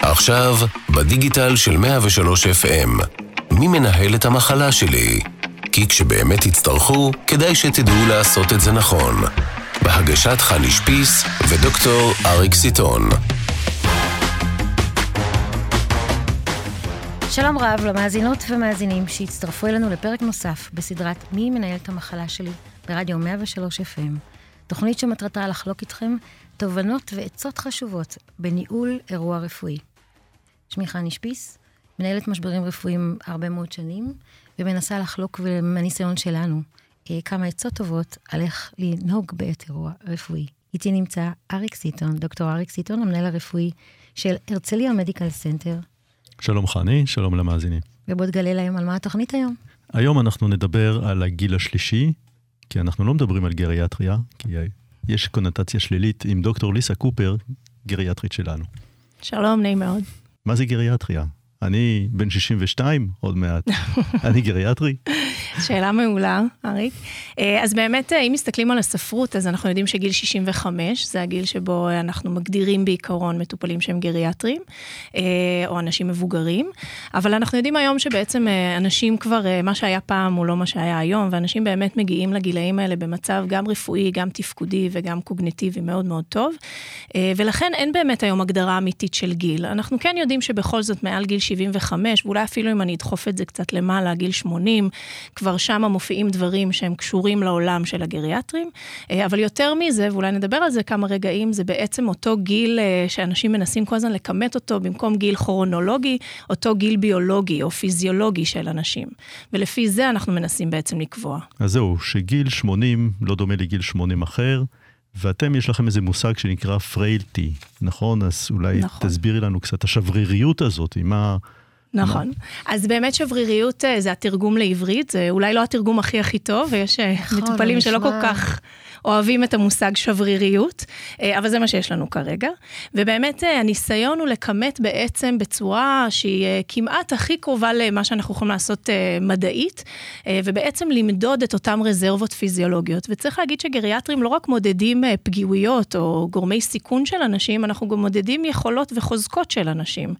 עכשיו, בדיגיטל של 103 FM. מי מנהל את המחלה שלי? כי כשבאמת תצטרכו, כדאי שתדעו לעשות את זה נכון. בהגשת חני שפיס ודוקטור אריק סיטון. שלום רב למאזינות ומאזינים שהצטרפו אלינו לפרק נוסף בסדרת מי מנהל את המחלה שלי ברדיו 103 FM. תוכנית שמטרתה לחלוק איתכם תובנות ועצות חשובות בניהול אירוע רפואי. שמי חני שפיס, מנהלת משברים רפואיים הרבה מאוד שנים, ומנסה לחלוק מהניסיון שלנו אה, כמה עצות טובות על איך לנהוג בעת אירוע רפואי. איתי נמצא אריק סיטון, דוקטור אריק סיטון, המנהל הרפואי של הרצליה מדיקל סנטר. שלום חני, שלום למאזינים. ובוא תגלה להם על מה התוכנית היום. היום אנחנו נדבר על הגיל השלישי, כי אנחנו לא מדברים על גריאטריה, כי יש קונוטציה שלילית עם דוקטור ליסה קופר, גריאטרית שלנו. שלום, נעים מאוד. מה זה גריאטריה? אני בן 62 עוד מעט, אני גריאטרי. שאלה מעולה, אריק. אה, אז באמת, אה, אם מסתכלים על הספרות, אז אנחנו יודעים שגיל 65 זה הגיל שבו אנחנו מגדירים בעיקרון מטופלים שהם גריאטרים, אה, או אנשים מבוגרים, אבל אנחנו יודעים היום שבעצם אנשים כבר, מה שהיה פעם הוא לא מה שהיה היום, ואנשים באמת מגיעים לגילאים האלה במצב גם רפואי, גם תפקודי וגם קוגנטיבי מאוד מאוד טוב, ולכן אין באמת היום הגדרה אמיתית של גיל. אנחנו כן יודעים שבכל זאת מעל גיל 75, ואולי אפילו אם אני אדחוף את זה קצת למעלה, גיל 80, כבר שם מופיעים דברים שהם קשורים לעולם של הגריאטרים, אה, אבל יותר מזה, ואולי נדבר על זה כמה רגעים, זה בעצם אותו גיל אה, שאנשים מנסים כל הזמן לכמת אותו במקום גיל כרונולוגי, אותו גיל ביולוגי או פיזיולוגי של אנשים. ולפי זה אנחנו מנסים בעצם לקבוע. אז זהו, שגיל 80 לא דומה לגיל 80 אחר. ואתם, יש לכם איזה מושג שנקרא פריילטי, נכון? אז אולי נכון. תסבירי לנו קצת השבריריות הזאת, מה... נכון. אז באמת שבריריות אה, זה התרגום לעברית, זה אולי לא התרגום הכי הכי טוב, ויש אה, נכון, מטופלים שלא כל כך... אוהבים את המושג שבריריות, אה, אבל זה מה שיש לנו כרגע. ובאמת הניסיון הוא לכמת בעצם בצורה שהיא כמעט הכי קרובה למה שאנחנו יכולים לעשות מדעית, ובעצם למדוד את אותן רזרבות פיזיולוגיות. וצריך להגיד שגריאטרים לא רק מודדים פגיעויות או גורמי סיכון של אנשים, אנחנו גם מודדים יכולות וחוזקות של אנשים.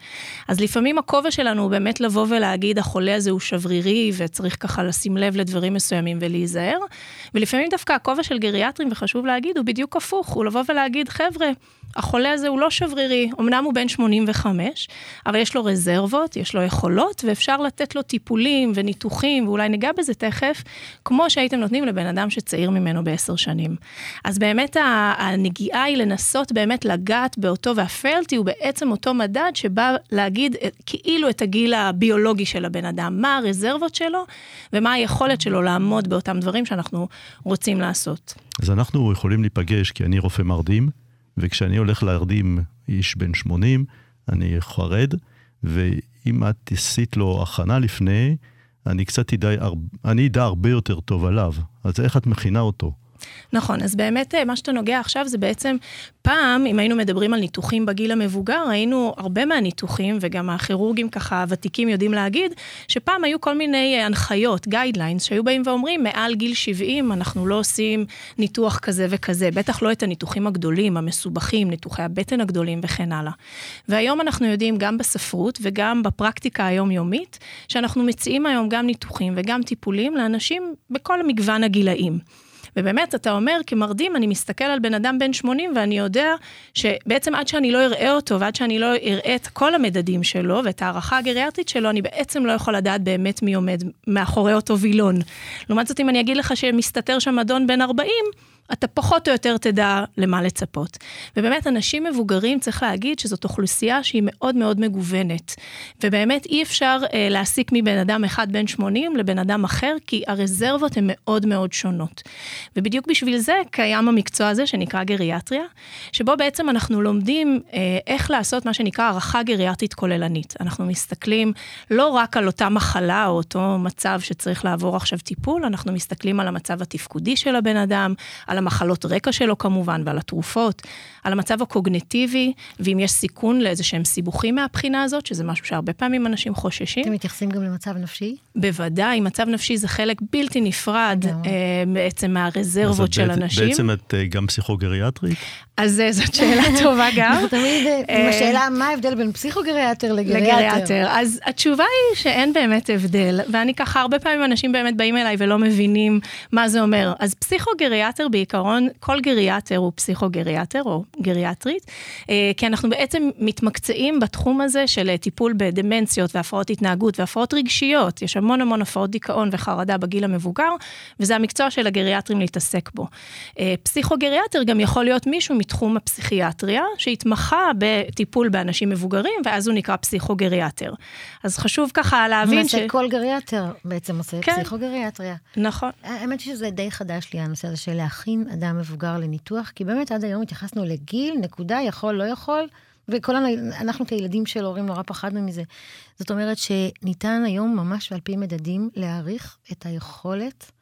אז לפעמים הכובע שלנו שלנו הוא באמת לבוא ולהגיד, החולה הזה הוא שברירי, וצריך ככה לשים לב לדברים מסוימים ולהיזהר. ולפעמים דווקא הכובע של גריאטרים, וחשוב להגיד, הוא בדיוק הפוך, הוא לבוא ולהגיד, חבר'ה, החולה הזה הוא לא שברירי, אמנם הוא בן 85, אבל יש לו רזרבות, יש לו יכולות, ואפשר לתת לו טיפולים וניתוחים, ואולי ניגע בזה תכף, כמו שהייתם נותנים לבן אדם שצעיר ממנו בעשר שנים. אז באמת הנגיעה היא לנסות באמת לגעת באותו, והפיילטי הוא בעצם אותו מדד שבא להגיד כאילו את הגיל הביולוגי של הבן אדם, מה הרזרבות שלו ומה היכולת שלו לעמוד באותם דברים שאנחנו רוצים לעשות. אז אנחנו יכולים להיפגש, כי אני רופא מרדים, וכשאני הולך להרדים איש בן 80, אני חרד, ואם את עשית לו הכנה לפני, אני קצת אדע, הרבה יותר טוב עליו. אז איך את מכינה אותו? נכון, אז באמת אה, מה שאתה נוגע עכשיו זה בעצם, פעם, אם היינו מדברים על ניתוחים בגיל המבוגר, ראינו הרבה מהניתוחים, וגם הכירורגים ככה הוותיקים יודעים להגיד, שפעם היו כל מיני אה, הנחיות, guidelines, שהיו באים ואומרים, מעל גיל 70 אנחנו לא עושים ניתוח כזה וכזה, בטח לא את הניתוחים הגדולים, המסובכים, ניתוחי הבטן הגדולים וכן הלאה. והיום אנחנו יודעים גם בספרות וגם בפרקטיקה היומיומית, שאנחנו מציעים היום גם ניתוחים וגם טיפולים לאנשים בכל מגוון הגילאים. ובאמת, אתה אומר, כמרדים, אני מסתכל על בן אדם בן 80 ואני יודע שבעצם עד שאני לא אראה אותו ועד שאני לא אראה את כל המדדים שלו ואת הערכה הגריאטרית שלו, אני בעצם לא יכול לדעת באמת מי עומד מאחורי אותו וילון. לעומת זאת, אם אני אגיד לך שמסתתר שם אדון בן 40, אתה פחות או יותר תדע למה לצפות. ובאמת, אנשים מבוגרים, צריך להגיד שזאת אוכלוסייה שהיא מאוד מאוד מגוונת. ובאמת אי אפשר אה, להסיק מבן אדם אחד בן 80 לבן אדם אחר, כי הרזרבות הן מאוד מאוד שונות. ובדיוק בשביל זה קיים המקצוע הזה שנקרא גריאטריה, שבו בעצם אנחנו לומדים אה, איך לעשות מה שנקרא הערכה גריאטרית כוללנית. אנחנו מסתכלים לא רק על אותה מחלה או אותו מצב שצריך לעבור עכשיו טיפול, אנחנו מסתכלים על המצב התפקודי של הבן אדם, על על המחלות רקע שלו כמובן, ועל התרופות, על המצב הקוגנטיבי, ואם יש סיכון לאיזה שהם סיבוכים מהבחינה הזאת, שזה משהו שהרבה פעמים אנשים חוששים. אתם מתייחסים גם למצב נפשי? בוודאי, מצב נפשי זה חלק בלתי נפרד אה, בעצם מהרזרבות של אנשים. בעצם את אה, גם פסיכוגריאטרית? אז אה, זאת שאלה טובה גם. אנחנו תמיד עם השאלה מה ההבדל בין פסיכוגריאטר לגריאטר. אז התשובה היא שאין באמת הבדל, ואני ככה, הרבה פעמים אנשים באמת באים אליי ולא מבינים מה זה אומר. אז פסיכוגריאטר בעיקרון, כל גריאטר הוא פסיכוגריאטר או גריאטרית, כי אנחנו בעצם מתמקצעים בתחום הזה של טיפול בדמנציות והפרעות התנהגות והפרעות רגשיות. יש המון המון הפרעות דיכאון וחרדה בגיל המבוגר, וזה המקצוע של הגריאטרים להתעסק בו. אה, פסיכוגריאטר גם יכול להיות מישהו מתחום הפסיכיאטריה, שהתמחה בטיפול באנשים מבוגרים, ואז הוא נקרא פסיכוגריאטר. אז חשוב ככה להבין ש... למעשה כל גריאטר בעצם עושה כן. פסיכוגריאטריה. נכון. האמת שזה די חדש לי, הנושא הזה של להכין אדם מבוגר לניתוח, כי באמת עד היום התייחסנו לגיל, נקודה, יכול, לא יכול. וכל אנחנו כילדים של הורים נורא פחדנו מזה. זאת אומרת שניתן היום ממש על פי מדדים להעריך את היכולת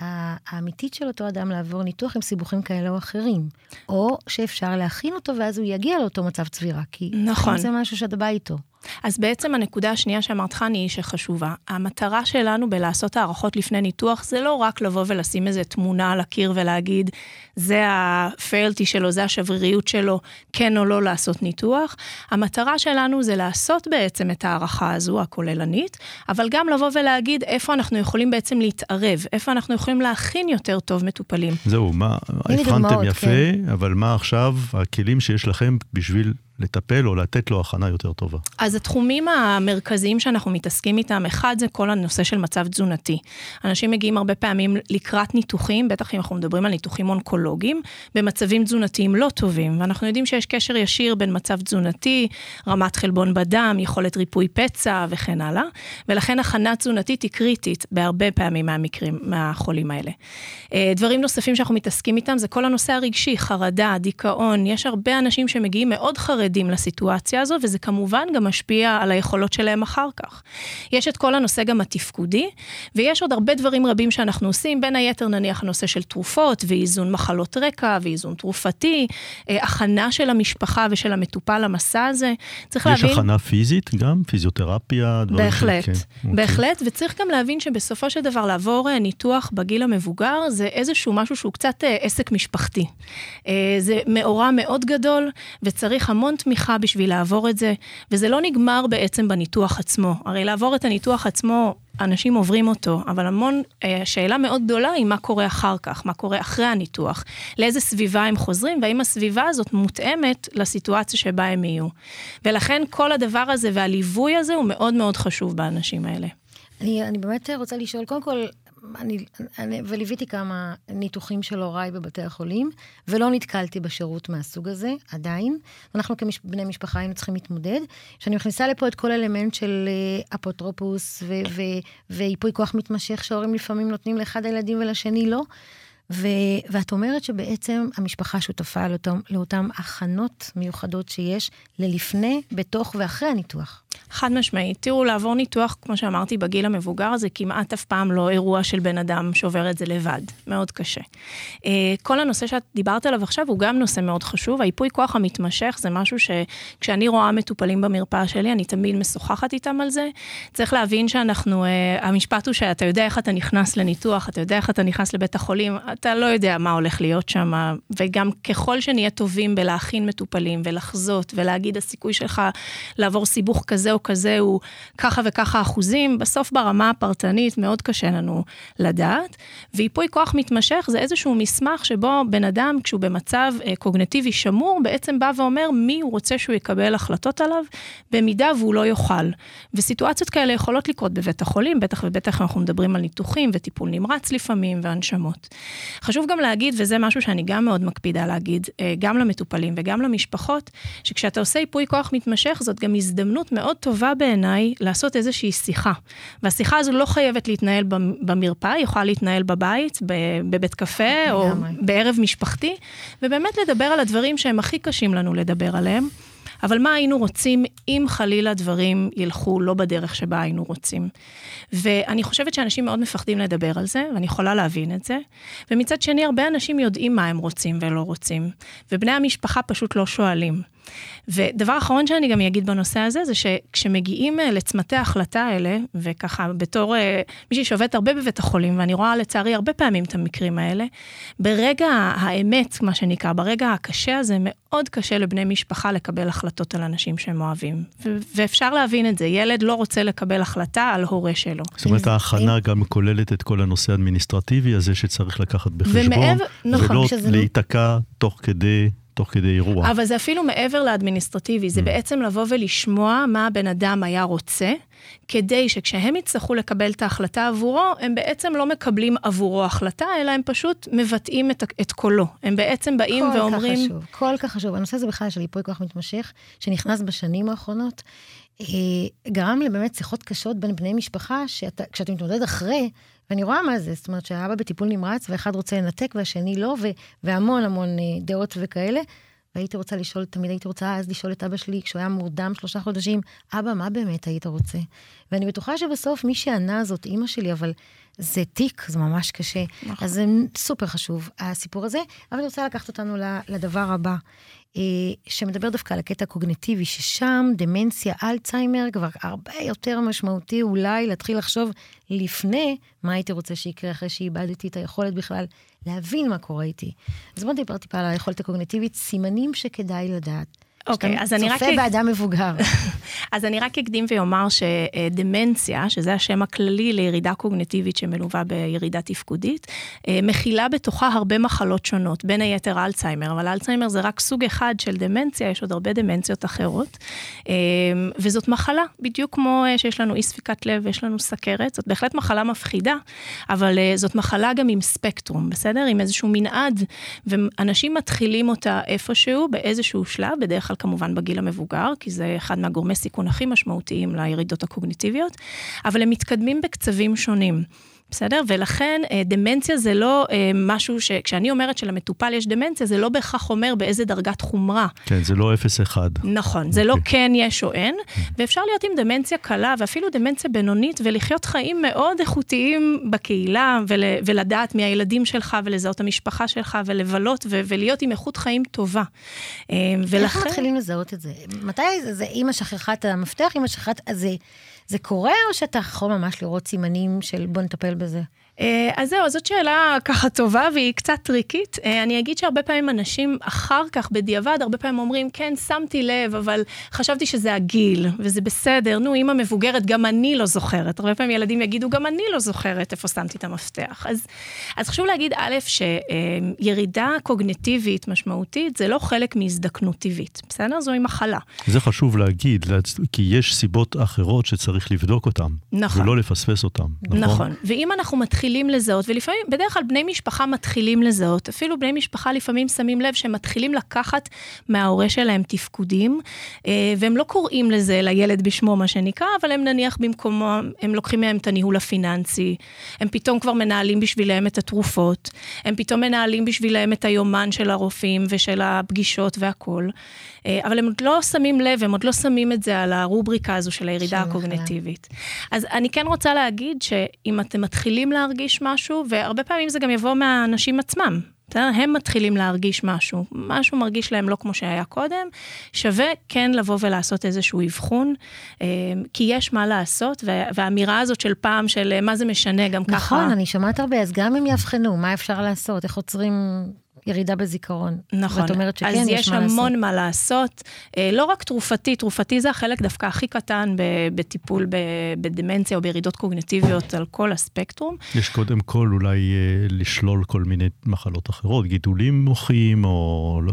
האמיתית של אותו אדם לעבור ניתוח עם סיבוכים כאלה או אחרים. או שאפשר להכין אותו ואז הוא יגיע לאותו מצב צבירה. כי נכון. זה משהו שאתה בא איתו. אז בעצם הנקודה השנייה שאמרת חני היא שחשובה. המטרה שלנו בלעשות הערכות לפני ניתוח זה לא רק לבוא ולשים איזה תמונה על הקיר ולהגיד, זה הפיילטי שלו, זה השבריריות שלו, כן או לא לעשות ניתוח. המטרה שלנו זה לעשות בעצם את ההערכה הזו, הכוללנית, אבל גם לבוא ולהגיד איפה אנחנו יכולים בעצם להתערב, איפה אנחנו יכולים להכין יותר טוב מטופלים. זהו, מה, הבחנתם יפה, כן. אבל מה עכשיו הכלים שיש לכם בשביל לטפל או לתת לו הכנה יותר טובה. אז התחומים המרכזיים שאנחנו מתעסקים איתם, אחד זה כל הנושא של מצב תזונתי. אנשים מגיעים הרבה פעמים לקראת ניתוחים, בטח אם אנחנו מדברים על ניתוחים אונקולוגיים, במצבים תזונתיים לא טובים, ואנחנו יודעים שיש קשר ישיר בין מצב תזונתי, רמת חלבון בדם, יכולת ריפוי פצע וכן הלאה, ולכן הכנה תזונתית היא קריטית בהרבה פעמים מהמקרים, מהחולים האלה. אה, דברים נוספים שאנחנו מתעסקים איתם זה כל הנושא הרגשי, חרדה, דיכאון, יש הרבה אנשים שמגיעים מאוד חרדים. עדים לסיטואציה הזו, וזה כמובן גם משפיע על היכולות שלהם אחר כך. יש את כל הנושא גם התפקודי, ויש עוד הרבה דברים רבים שאנחנו עושים, בין היתר נניח הנושא של תרופות, ואיזון מחלות רקע, ואיזון תרופתי, אה, הכנה של המשפחה ושל המטופל למסע הזה. צריך יש להבין... יש הכנה פיזית גם? פיזיותרפיה? בהחלט, כן, אוקיי. בהחלט, וצריך גם להבין שבסופו של דבר לעבור אה, ניתוח בגיל המבוגר, זה איזשהו משהו שהוא קצת אה, עסק משפחתי. זה מאורע מאוד גדול, וצריך המון תמיכה בשביל לעבור את זה, וזה לא נגמר בעצם בניתוח עצמו. הרי לעבור את הניתוח עצמו, אנשים עוברים אותו, אבל המון, אה, שאלה מאוד גדולה היא מה קורה אחר כך, מה קורה אחרי הניתוח, לאיזה סביבה הם חוזרים, והאם הסביבה הזאת מותאמת לסיטואציה שבה הם יהיו. ולכן כל הדבר הזה והליווי הזה הוא מאוד מאוד חשוב באנשים האלה. אני, אני באמת רוצה לשאול, קודם כל, אני, אני, וליוויתי כמה ניתוחים של הוריי בבתי החולים, ולא נתקלתי בשירות מהסוג הזה, עדיין. אנחנו כבני משפחה היינו צריכים להתמודד. כשאני מכניסה לפה את כל אלמנט של אה, אפוטרופוס וייפוי כוח מתמשך, שההורים לפעמים נותנים לאחד הילדים ולשני לא, ו, ואת אומרת שבעצם המשפחה שותפה לאותם, לאותם הכנות מיוחדות שיש ללפני, בתוך ואחרי הניתוח. חד משמעית. תראו, לעבור ניתוח, כמו שאמרתי, בגיל המבוגר, זה כמעט אף פעם לא אירוע של בן אדם שעובר את זה לבד. מאוד קשה. אה, כל הנושא שאת דיברת עליו עכשיו הוא גם נושא מאוד חשוב. היפוי כוח המתמשך זה משהו שכשאני רואה מטופלים במרפאה שלי, אני תמיד משוחחת איתם על זה. צריך להבין שאנחנו, אה, המשפט הוא שאתה יודע איך אתה נכנס לניתוח, אתה יודע איך אתה נכנס לבית החולים, אתה לא יודע מה הולך להיות שם, וגם ככל שנהיה טובים בלהכין מטופלים ולחזות ולהגיד הסיכוי שלך לעבור סיבוך כזה או כזה הוא ככה וככה אחוזים, בסוף ברמה הפרטנית מאוד קשה לנו לדעת. וייפוי כוח מתמשך זה איזשהו מסמך שבו בן אדם, כשהוא במצב אה, קוגנטיבי שמור, בעצם בא ואומר מי הוא רוצה שהוא יקבל החלטות עליו, במידה והוא לא יוכל. וסיטואציות כאלה יכולות לקרות בבית החולים, בטח ובטח אנחנו מדברים על ניתוחים וטיפול נמרץ לפעמים והנשמות. חשוב גם להגיד, וזה משהו שאני גם מאוד מקפידה להגיד, אה, גם למטופלים וגם למשפחות, שכשאתה עושה ייפוי כוח מתמשך, זאת גם הזדמנות מאוד טובה בעיניי לעשות איזושהי שיחה. והשיחה הזו לא חייבת להתנהל במרפאה, היא יכולה להתנהל בבית, בבית קפה, או בערב משפחתי, ובאמת לדבר על הדברים שהם הכי קשים לנו לדבר עליהם. אבל מה היינו רוצים אם חלילה דברים ילכו לא בדרך שבה היינו רוצים. ואני חושבת שאנשים מאוד מפחדים לדבר על זה, ואני יכולה להבין את זה. ומצד שני, הרבה אנשים יודעים מה הם רוצים ולא רוצים, ובני המשפחה פשוט לא שואלים. ודבר אחרון שאני גם אגיד בנושא הזה, זה שכשמגיעים אה, לצמתי ההחלטה האלה, וככה בתור אה, מישהי שעובדת הרבה בבית החולים, ואני רואה לצערי הרבה פעמים את המקרים האלה, ברגע האמת, מה שנקרא, ברגע הקשה הזה, מאוד קשה לבני משפחה לקבל החלטות על אנשים שהם אוהבים. ו- ואפשר להבין את זה, ילד לא רוצה לקבל החלטה על הורה שלו. זאת אומרת, ההכנה גם כוללת את כל הנושא האדמיניסטרטיבי הזה שצריך לקחת בחשבון, ומעבר- נכון, ולא שזה- להיתקע תוך כדי, תוך כדי אירוע. אבל זה אפילו מעבר לאדמיניסטרטיבי, זה בעצם לבוא ולשמוע מה הבן אדם היה רוצה, כדי שכשהם יצטרכו לקבל את ההחלטה עבורו, הם בעצם לא מקבלים עבורו החלטה, אלא הם פשוט מבטאים את, את קולו. הם בעצם באים כל ואומרים... כך חשוב, כל כך חשוב. הנושא הזה בכלל של ייפוי כוח מתמשך, שנכנס בשנים האחרונות, אה, גרם לבאמת שיחות קשות בין בני משפחה, שאתה, כשאתה מתמודד אחרי, ואני רואה מה זה, זאת אומרת שהאבא בטיפול נמרץ, ואחד רוצה לנתק והשני לא, ו, והמון המון אה, דעות וכאלה. והייתי רוצה לשאול, תמיד הייתי רוצה אז לשאול את אבא שלי, כשהוא היה מורדם שלושה חודשים, אבא, מה באמת היית רוצה? ואני בטוחה שבסוף מי שענה זאת אימא שלי, אבל זה תיק, זה ממש קשה. נכון. אז זה סופר חשוב, הסיפור הזה. אבל אני רוצה לקחת אותנו לדבר הבא, שמדבר דווקא על הקטע הקוגניטיבי, ששם דמנציה, אלצהיימר, כבר הרבה יותר משמעותי אולי להתחיל לחשוב לפני מה הייתי רוצה שיקרה אחרי שאיבדתי את היכולת בכלל להבין מה קורה איתי. אז בוא נדבר טיפה על היכולת הקוגניטיבית, סימנים שכדאי לדעת. אוקיי, שאתה אז אני רק... צופה באדם מבוגר. אז אני רק אקדים ואומר שדמנציה, שזה השם הכללי לירידה קוגנטיבית שמלווה בירידה תפקודית, אה, מכילה בתוכה הרבה מחלות שונות, בין היתר אלצהיימר, אבל אלצהיימר זה רק סוג אחד של דמנציה, יש עוד הרבה דמנציות אחרות. אה, וזאת מחלה, בדיוק כמו אה, שיש לנו אי ספיקת לב ויש לנו סכרת, זאת בהחלט מחלה מפחידה, אבל זאת מחלה גם עם ספקטרום, בסדר? עם איזשהו מנעד, ואנשים מתחילים אותה איפשהו, באיזשהו שלב, בדרך כלל כמובן בגיל המבוגר, כי זה אחד מהגורמי סיכון הכי משמעותיים לירידות הקוגניטיביות, אבל הם מתקדמים בקצבים שונים. בסדר? ולכן אה, דמנציה זה לא אה, משהו ש... כשאני אומרת שלמטופל יש דמנציה, זה לא בהכרח אומר באיזה דרגת חומרה. כן, זה לא 0-1. נכון, זה לא אוקיי. כן יש או אין, ואפשר להיות עם דמנציה קלה ואפילו דמנציה בינונית ולחיות חיים מאוד איכותיים בקהילה ול, ולדעת מי הילדים שלך ולזהות את המשפחה שלך ולבלות ו, ולהיות עם איכות חיים טובה. אה, איך ולכן... מתחילים לזהות את זה? מתי זה, זה אימא שכחה את המפתח, אימא שכחה את... זה, זה קורה, או שאתה יכול ממש לראות סימנים של בוא נטפל בזה? אה, אז זהו, זאת שאלה ככה טובה והיא קצת טריקית. אה, אני אגיד שהרבה פעמים אנשים אחר כך, בדיעבד, הרבה פעמים אומרים, כן, שמתי לב, אבל חשבתי שזה הגיל, וזה בסדר, נו, אימא מבוגרת, גם אני לא זוכרת. הרבה פעמים ילדים יגידו, גם אני לא זוכרת איפה שמתי את המפתח. אז, אז חשוב להגיד, א', שירידה קוגנטיבית משמעותית זה לא חלק מהזדקנות טבעית, בסדר? זוהי מחלה. זה חשוב להגיד, כי יש סיבות אחרות שצריך לבדוק אותן. נכון. ולא לפספס אותן, נכון? נכון. ואם אנחנו מתחילים לזהות, ולפעמים, בדרך כלל בני משפחה מתחילים לזהות, אפילו בני משפחה לפעמים שמים לב שהם מתחילים לקחת מההורה שלהם תפקודים, אה, והם לא קוראים לזה לילד בשמו, מה שנקרא, אבל הם נניח במקומו, הם לוקחים מהם את הניהול הפיננסי, הם פתאום כבר מנהלים בשבילם את התרופות, הם פתאום מנהלים בשבילם את היומן של הרופאים ושל הפגישות והכול. אה, אבל הם עוד לא שמים לב, הם עוד לא שמים את זה על הרובריקה הזו של הירידה. הקוגנטיבית. אז אני כן רוצה להגיד שאם אתם מתחילים להרגיש משהו, והרבה פעמים זה גם יבוא מהאנשים עצמם. הם מתחילים להרגיש משהו, משהו מרגיש להם לא כמו שהיה קודם, שווה כן לבוא ולעשות איזשהו אבחון, אה, כי יש מה לעשות, וה- והאמירה הזאת של פעם, של אה, מה זה משנה, גם ככה... נכון, אני שומעת הרבה, אז גם אם יאבחנו, מה אפשר לעשות? איך עוצרים ירידה בזיכרון? נכון. ואת אומרת שכן, אז יש יש מה לעשות. המון מה לעשות. אה, לא רק תרופתי, תרופתי זה החלק דווקא הכי קטן ב- בטיפול ב- בדמנציה או בירידות קוגנטיביות על כל הספקטרום. יש קודם כל אולי אה, לשלול כל מיני מחלות אחרות, גידולים מוחיים או, לא,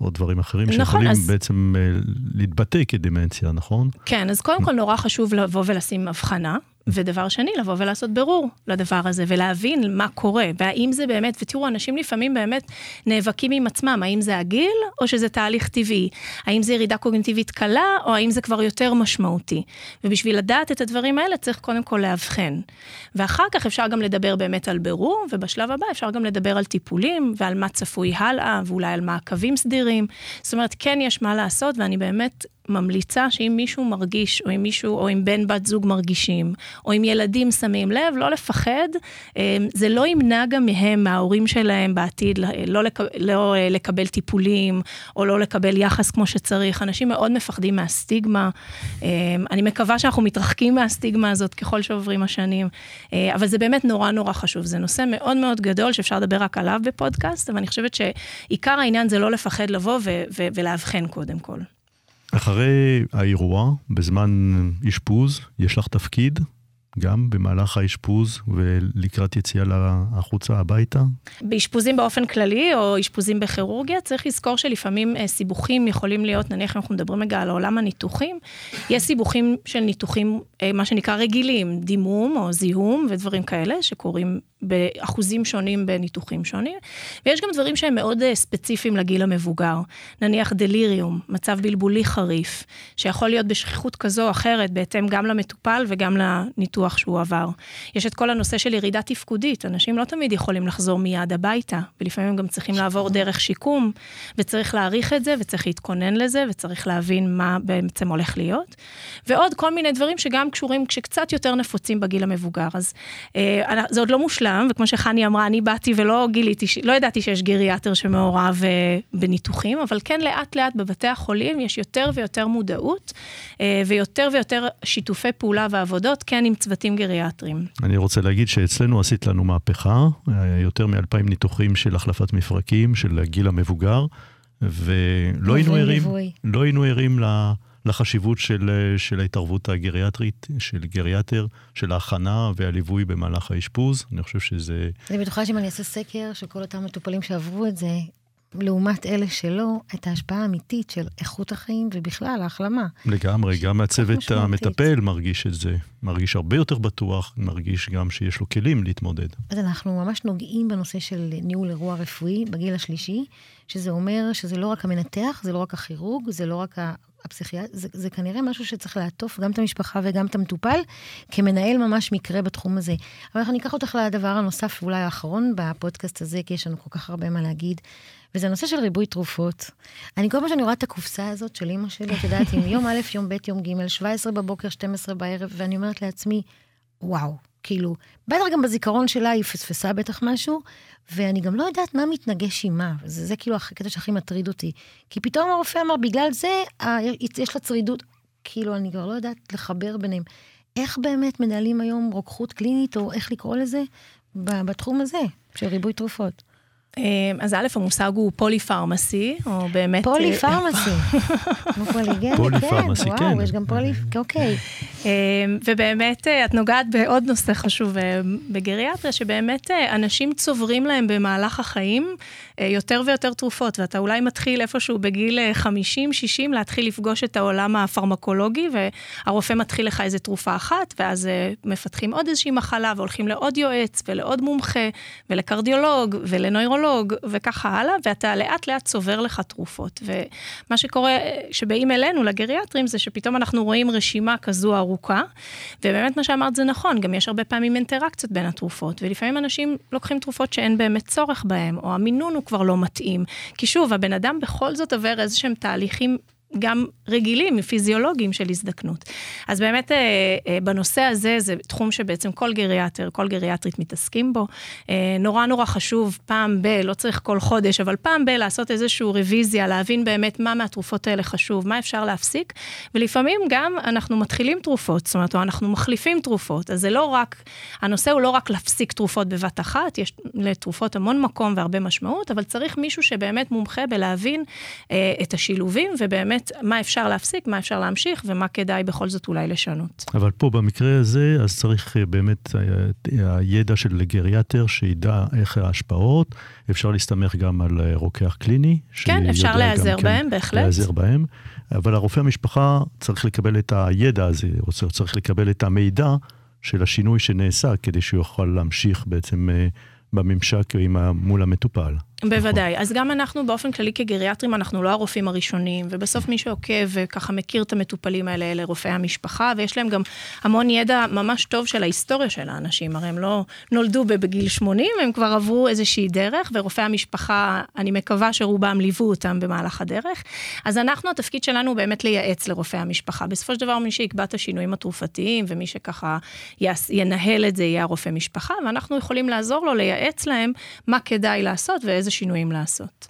או דברים אחרים נכון, שיכולים אז- בעצם אה, להתבטא כדמנציה, נכון? כן, אז קודם כל נורא חשוב לבוא ולשים הבחנה. ודבר שני, לבוא ולעשות בירור לדבר הזה, ולהבין מה קורה, והאם זה באמת, ותראו, אנשים לפעמים באמת נאבקים עם עצמם, האם זה הגיל, או שזה תהליך טבעי? האם זה ירידה קוגניטיבית קלה, או האם זה כבר יותר משמעותי? ובשביל לדעת את הדברים האלה, צריך קודם כל לאבחן. ואחר כך אפשר גם לדבר באמת על בירור, ובשלב הבא אפשר גם לדבר על טיפולים, ועל מה צפוי הלאה, ואולי על מעקבים סדירים. זאת אומרת, כן יש מה לעשות, ואני באמת ממליצה שאם מישהו מרגיש, או אם מישהו, או אם בן בת זוג מרגישים, או אם ילדים שמים לב, לא לפחד. אה, זה לא ימנע גם מהם, מההורים שלהם בעתיד, לא, לק, לא אה, לקבל טיפולים, או לא לקבל יחס כמו שצריך. אנשים מאוד מפחדים מהסטיגמה. אה, אני מקווה שאנחנו מתרחקים מהסטיגמה הזאת ככל שעוברים השנים, אבל זה באמת נורא נורא חשוב. זה נושא מאוד מאוד גדול שאפשר לדבר רק עליו בפודקאסט, אבל אני חושבת שעיקר העניין זה לא לפחד לבוא ולאבחן קודם כל. אחרי האירוע, בזמן אשפוז, יש לך תפקיד גם במהלך האשפוז ולקראת יציאה החוצה הביתה? באשפוזים באופן כללי או אשפוזים בכירורגיה, צריך לזכור שלפעמים אה, סיבוכים יכולים להיות, נניח אנחנו מדברים רגע על עולם הניתוחים, יש סיבוכים של ניתוחים, אה, מה שנקרא רגילים, דימום או זיהום ודברים כאלה שקורים באחוזים שונים בניתוחים שונים, ויש גם דברים שהם מאוד אה, ספציפיים לגיל המבוגר, נניח דליריום, מצב בלבולי חריף, שיכול להיות בשכיחות כזו או אחרת, בהתאם גם למטופל וגם לניתוח שהוא עבר. יש את כל הנושא של ירידה תפקודית, אנשים לא תמיד יכולים לחזור מיד הביתה, ולפעמים הם גם צריכים לעבור דרך שיקום, וצריך להעריך את זה, וצריך להתכונן לזה, וצריך להבין מה בעצם הולך להיות. ועוד כל מיני דברים שגם קשורים, שקצת יותר נפוצים בגיל המבוגר. אז אה, זה עוד לא מושלם. וכמו שחני אמרה, אני באתי ולא גיליתי, לא ידעתי שיש גריאטר שמעורב אה, בניתוחים, אבל כן לאט לאט בבתי החולים יש יותר ויותר מודעות, אה, ויותר ויותר שיתופי פעולה ועבודות, כן עם צוותים גריאטרים. אני רוצה להגיד שאצלנו עשית לנו מהפכה, אה, יותר מאלפיים ניתוחים של החלפת מפרקים, של הגיל המבוגר, ולא היינו ערים, לא היינו ערים ל... לחשיבות של, של ההתערבות הגריאטרית, של גריאטר, של ההכנה והליווי במהלך האשפוז. אני חושב שזה... אני בטוחה שאם אני אעשה סקר של כל אותם מטופלים שעברו את זה, לעומת אלה שלא, את ההשפעה האמיתית של איכות החיים ובכלל ההחלמה. לגמרי, גם הצוות המטפל מרגיש את זה. מרגיש הרבה יותר בטוח, מרגיש גם שיש לו כלים להתמודד. אז אנחנו ממש נוגעים בנושא של ניהול אירוע רפואי בגיל השלישי, שזה אומר שזה לא רק המנתח, זה לא רק הכירורג, זה לא רק הפסיכיאטר, זה, זה כנראה משהו שצריך לעטוף גם את המשפחה וגם את המטופל, כמנהל ממש מקרה בתחום הזה. אבל אנחנו ניקח אותך לדבר הנוסף, אולי האחרון בפודקאסט הזה, כי יש לנו כל כך הרבה מה להגיד, וזה הנושא של ריבוי תרופות. אני כל פעם שאני רואה את הקופסה הזאת של אימא שלי, את יודעת, עם יום א', יום ב', יום ג', 17 בבוקר, 12 בערב, ואני אומרת לעצמי, וואו, כאילו, בטח גם בזיכרון שלה היא פספסה בטח משהו, ואני גם לא יודעת מה מתנגש עם מה, וזה זה כאילו הקטע שהכי מטריד אותי. כי פתאום הרופא אמר, בגלל זה יש לה צרידות, כאילו, אני כבר לא יודעת לחבר ביניהם. איך באמת מנהלים היום רוקחות קלינית, או איך לקרוא לזה, בתחום הזה, של ריבוי תרופות? אמ, אז א', המושג הוא פולי-פארמסי, או באמת... פולי-פארמסי. כמו פולי-פארמסי, כן. וואו, יש גם פולי... אוקיי. אמ, ובאמת, אה, את נוגעת בעוד נושא חשוב אה, בגריאטריה, שבאמת אה, אנשים צוברים להם במהלך החיים יותר ויותר תרופות, ואתה אולי מתחיל איפשהו בגיל 50-60 להתחיל לפגוש את העולם הפרמקולוגי, והרופא מתחיל לך איזה תרופה אחת, ואז מפתחים עוד איזושהי מחלה, והולכים לעוד יועץ, ולעוד מומחה, ולקרדיולוג, ולנוירולוג. נוירולוג וככה הלאה, ואתה לאט לאט צובר לך תרופות. ומה שקורה, כשבאים אלינו, לגריאטרים, זה שפתאום אנחנו רואים רשימה כזו ארוכה, ובאמת מה שאמרת זה נכון, גם יש הרבה פעמים אינטראקציות בין התרופות, ולפעמים אנשים לוקחים תרופות שאין באמת צורך בהם, או המינון הוא כבר לא מתאים. כי שוב, הבן אדם בכל זאת עובר איזה שהם תהליכים גם רגילים, פיזיולוגיים של הזדקנות. אז באמת אה, אה, בנושא הזה, זה תחום שבעצם כל גריאטר, כל גריאטרית מתעסקים בו. אה, נורא נורא חשוב פעם ב, לא צריך כל חודש, אבל פעם ב לעשות איזושהי רוויזיה, להבין באמת מה מהתרופות האלה חשוב, מה אפשר להפסיק, ולפעמים גם אנחנו מתחילים תרופות, זאת אומרת, או אנחנו מחליפים תרופות, אז זה לא רק, הנושא הוא לא רק להפסיק תרופות בבת אחת, יש לתרופות המון מקום והרבה משמעות, אבל צריך מישהו שבאמת מומחה בלהבין את השילובים, ובאמת באמת מה אפשר להפסיק, מה אפשר להמשיך, ומה כדאי בכל זאת אולי לשנות. אבל פה במקרה הזה, אז צריך אה, באמת אה, הידע של גריאטר שידע איך ההשפעות, אפשר להסתמך גם על אה, רוקח קליני. כן, אפשר להיעזר כן בהם, בהחלט. להיעזר בהם, אבל הרופא המשפחה צריך לקבל את הידע הזה, או צריך לקבל את המידע של השינוי שנעשה, כדי שהוא יוכל להמשיך בעצם בממשק עם, מול המטופל. בוודאי. אז גם אנחנו באופן כללי כגריאטרים, אנחנו לא הרופאים הראשונים, ובסוף מי שעוקב וככה מכיר את המטופלים האלה, אלה רופאי המשפחה, ויש להם גם המון ידע ממש טוב של ההיסטוריה של האנשים. הרי הם לא נולדו בגיל 80, הם כבר עברו איזושהי דרך, ורופאי המשפחה, אני מקווה שרובם ליוו אותם במהלך הדרך. אז אנחנו, התפקיד שלנו הוא באמת לייעץ לרופאי המשפחה. בסופו של דבר, מי שיקבע את השינויים התרופתיים, ומי שככה ינהל את זה, יהיה הרופא משפחה, ואנחנו יכולים לעזור לו, לייעץ להם מה כדאי לעשות ואיזה שינויים לעשות.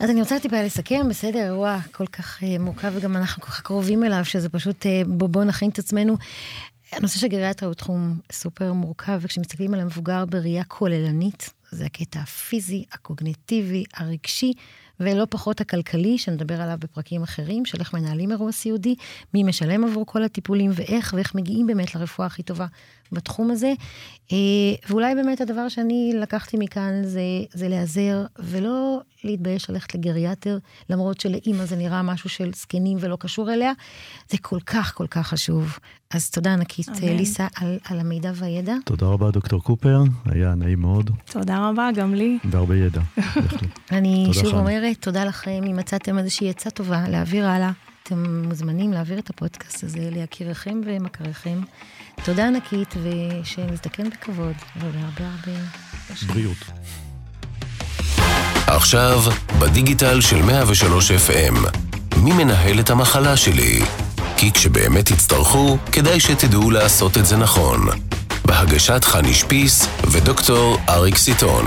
אז אני רוצה טיפה לסכם, בסדר, אירוע כל כך uh, מורכב, וגם אנחנו כל כך קרובים אליו, שזה פשוט, uh, בוא, בוא נכין את עצמנו. הנושא של גריאטריה הוא תחום סופר מורכב, וכשמסתכלים על המבוגר בראייה כוללנית, זה הקטע הפיזי, הקוגניטיבי, הרגשי, ולא פחות הכלכלי, שנדבר עליו בפרקים אחרים, של איך מנהלים אירוע סיעודי, מי משלם עבור כל הטיפולים ואיך, ואיך מגיעים באמת לרפואה הכי טובה בתחום הזה. אה, ואולי באמת הדבר שאני לקחתי מכאן זה, זה להיעזר, ולא להתבייש ללכת לגריאטר, למרות שלאימא זה נראה משהו של זקנים ולא קשור אליה. זה כל כך כל כך חשוב. אז תודה ענקית, אמן. ליסה, על, על המידע והידע. תודה רבה, דוקטור קופר, היה נעים מאוד. תודה רבה, גם לי. והרבה ידע, אני שוב חיים. אומרת, תודה לכם, אם מצאתם איזושהי עצה טובה להעביר הלאה. אתם מוזמנים להעביר את הפודקאסט הזה ליקיריכם ומכריכם. תודה ענקית, ושנזדקן בכבוד, ובהרבה הרבה... בריאות. עכשיו, בדיגיטל של 103 FM, מי מנהל את המחלה שלי? כי כשבאמת תצטרכו, כדאי שתדעו לעשות את זה נכון. בהגשת חני שפיס ודוקטור אריק סיטון.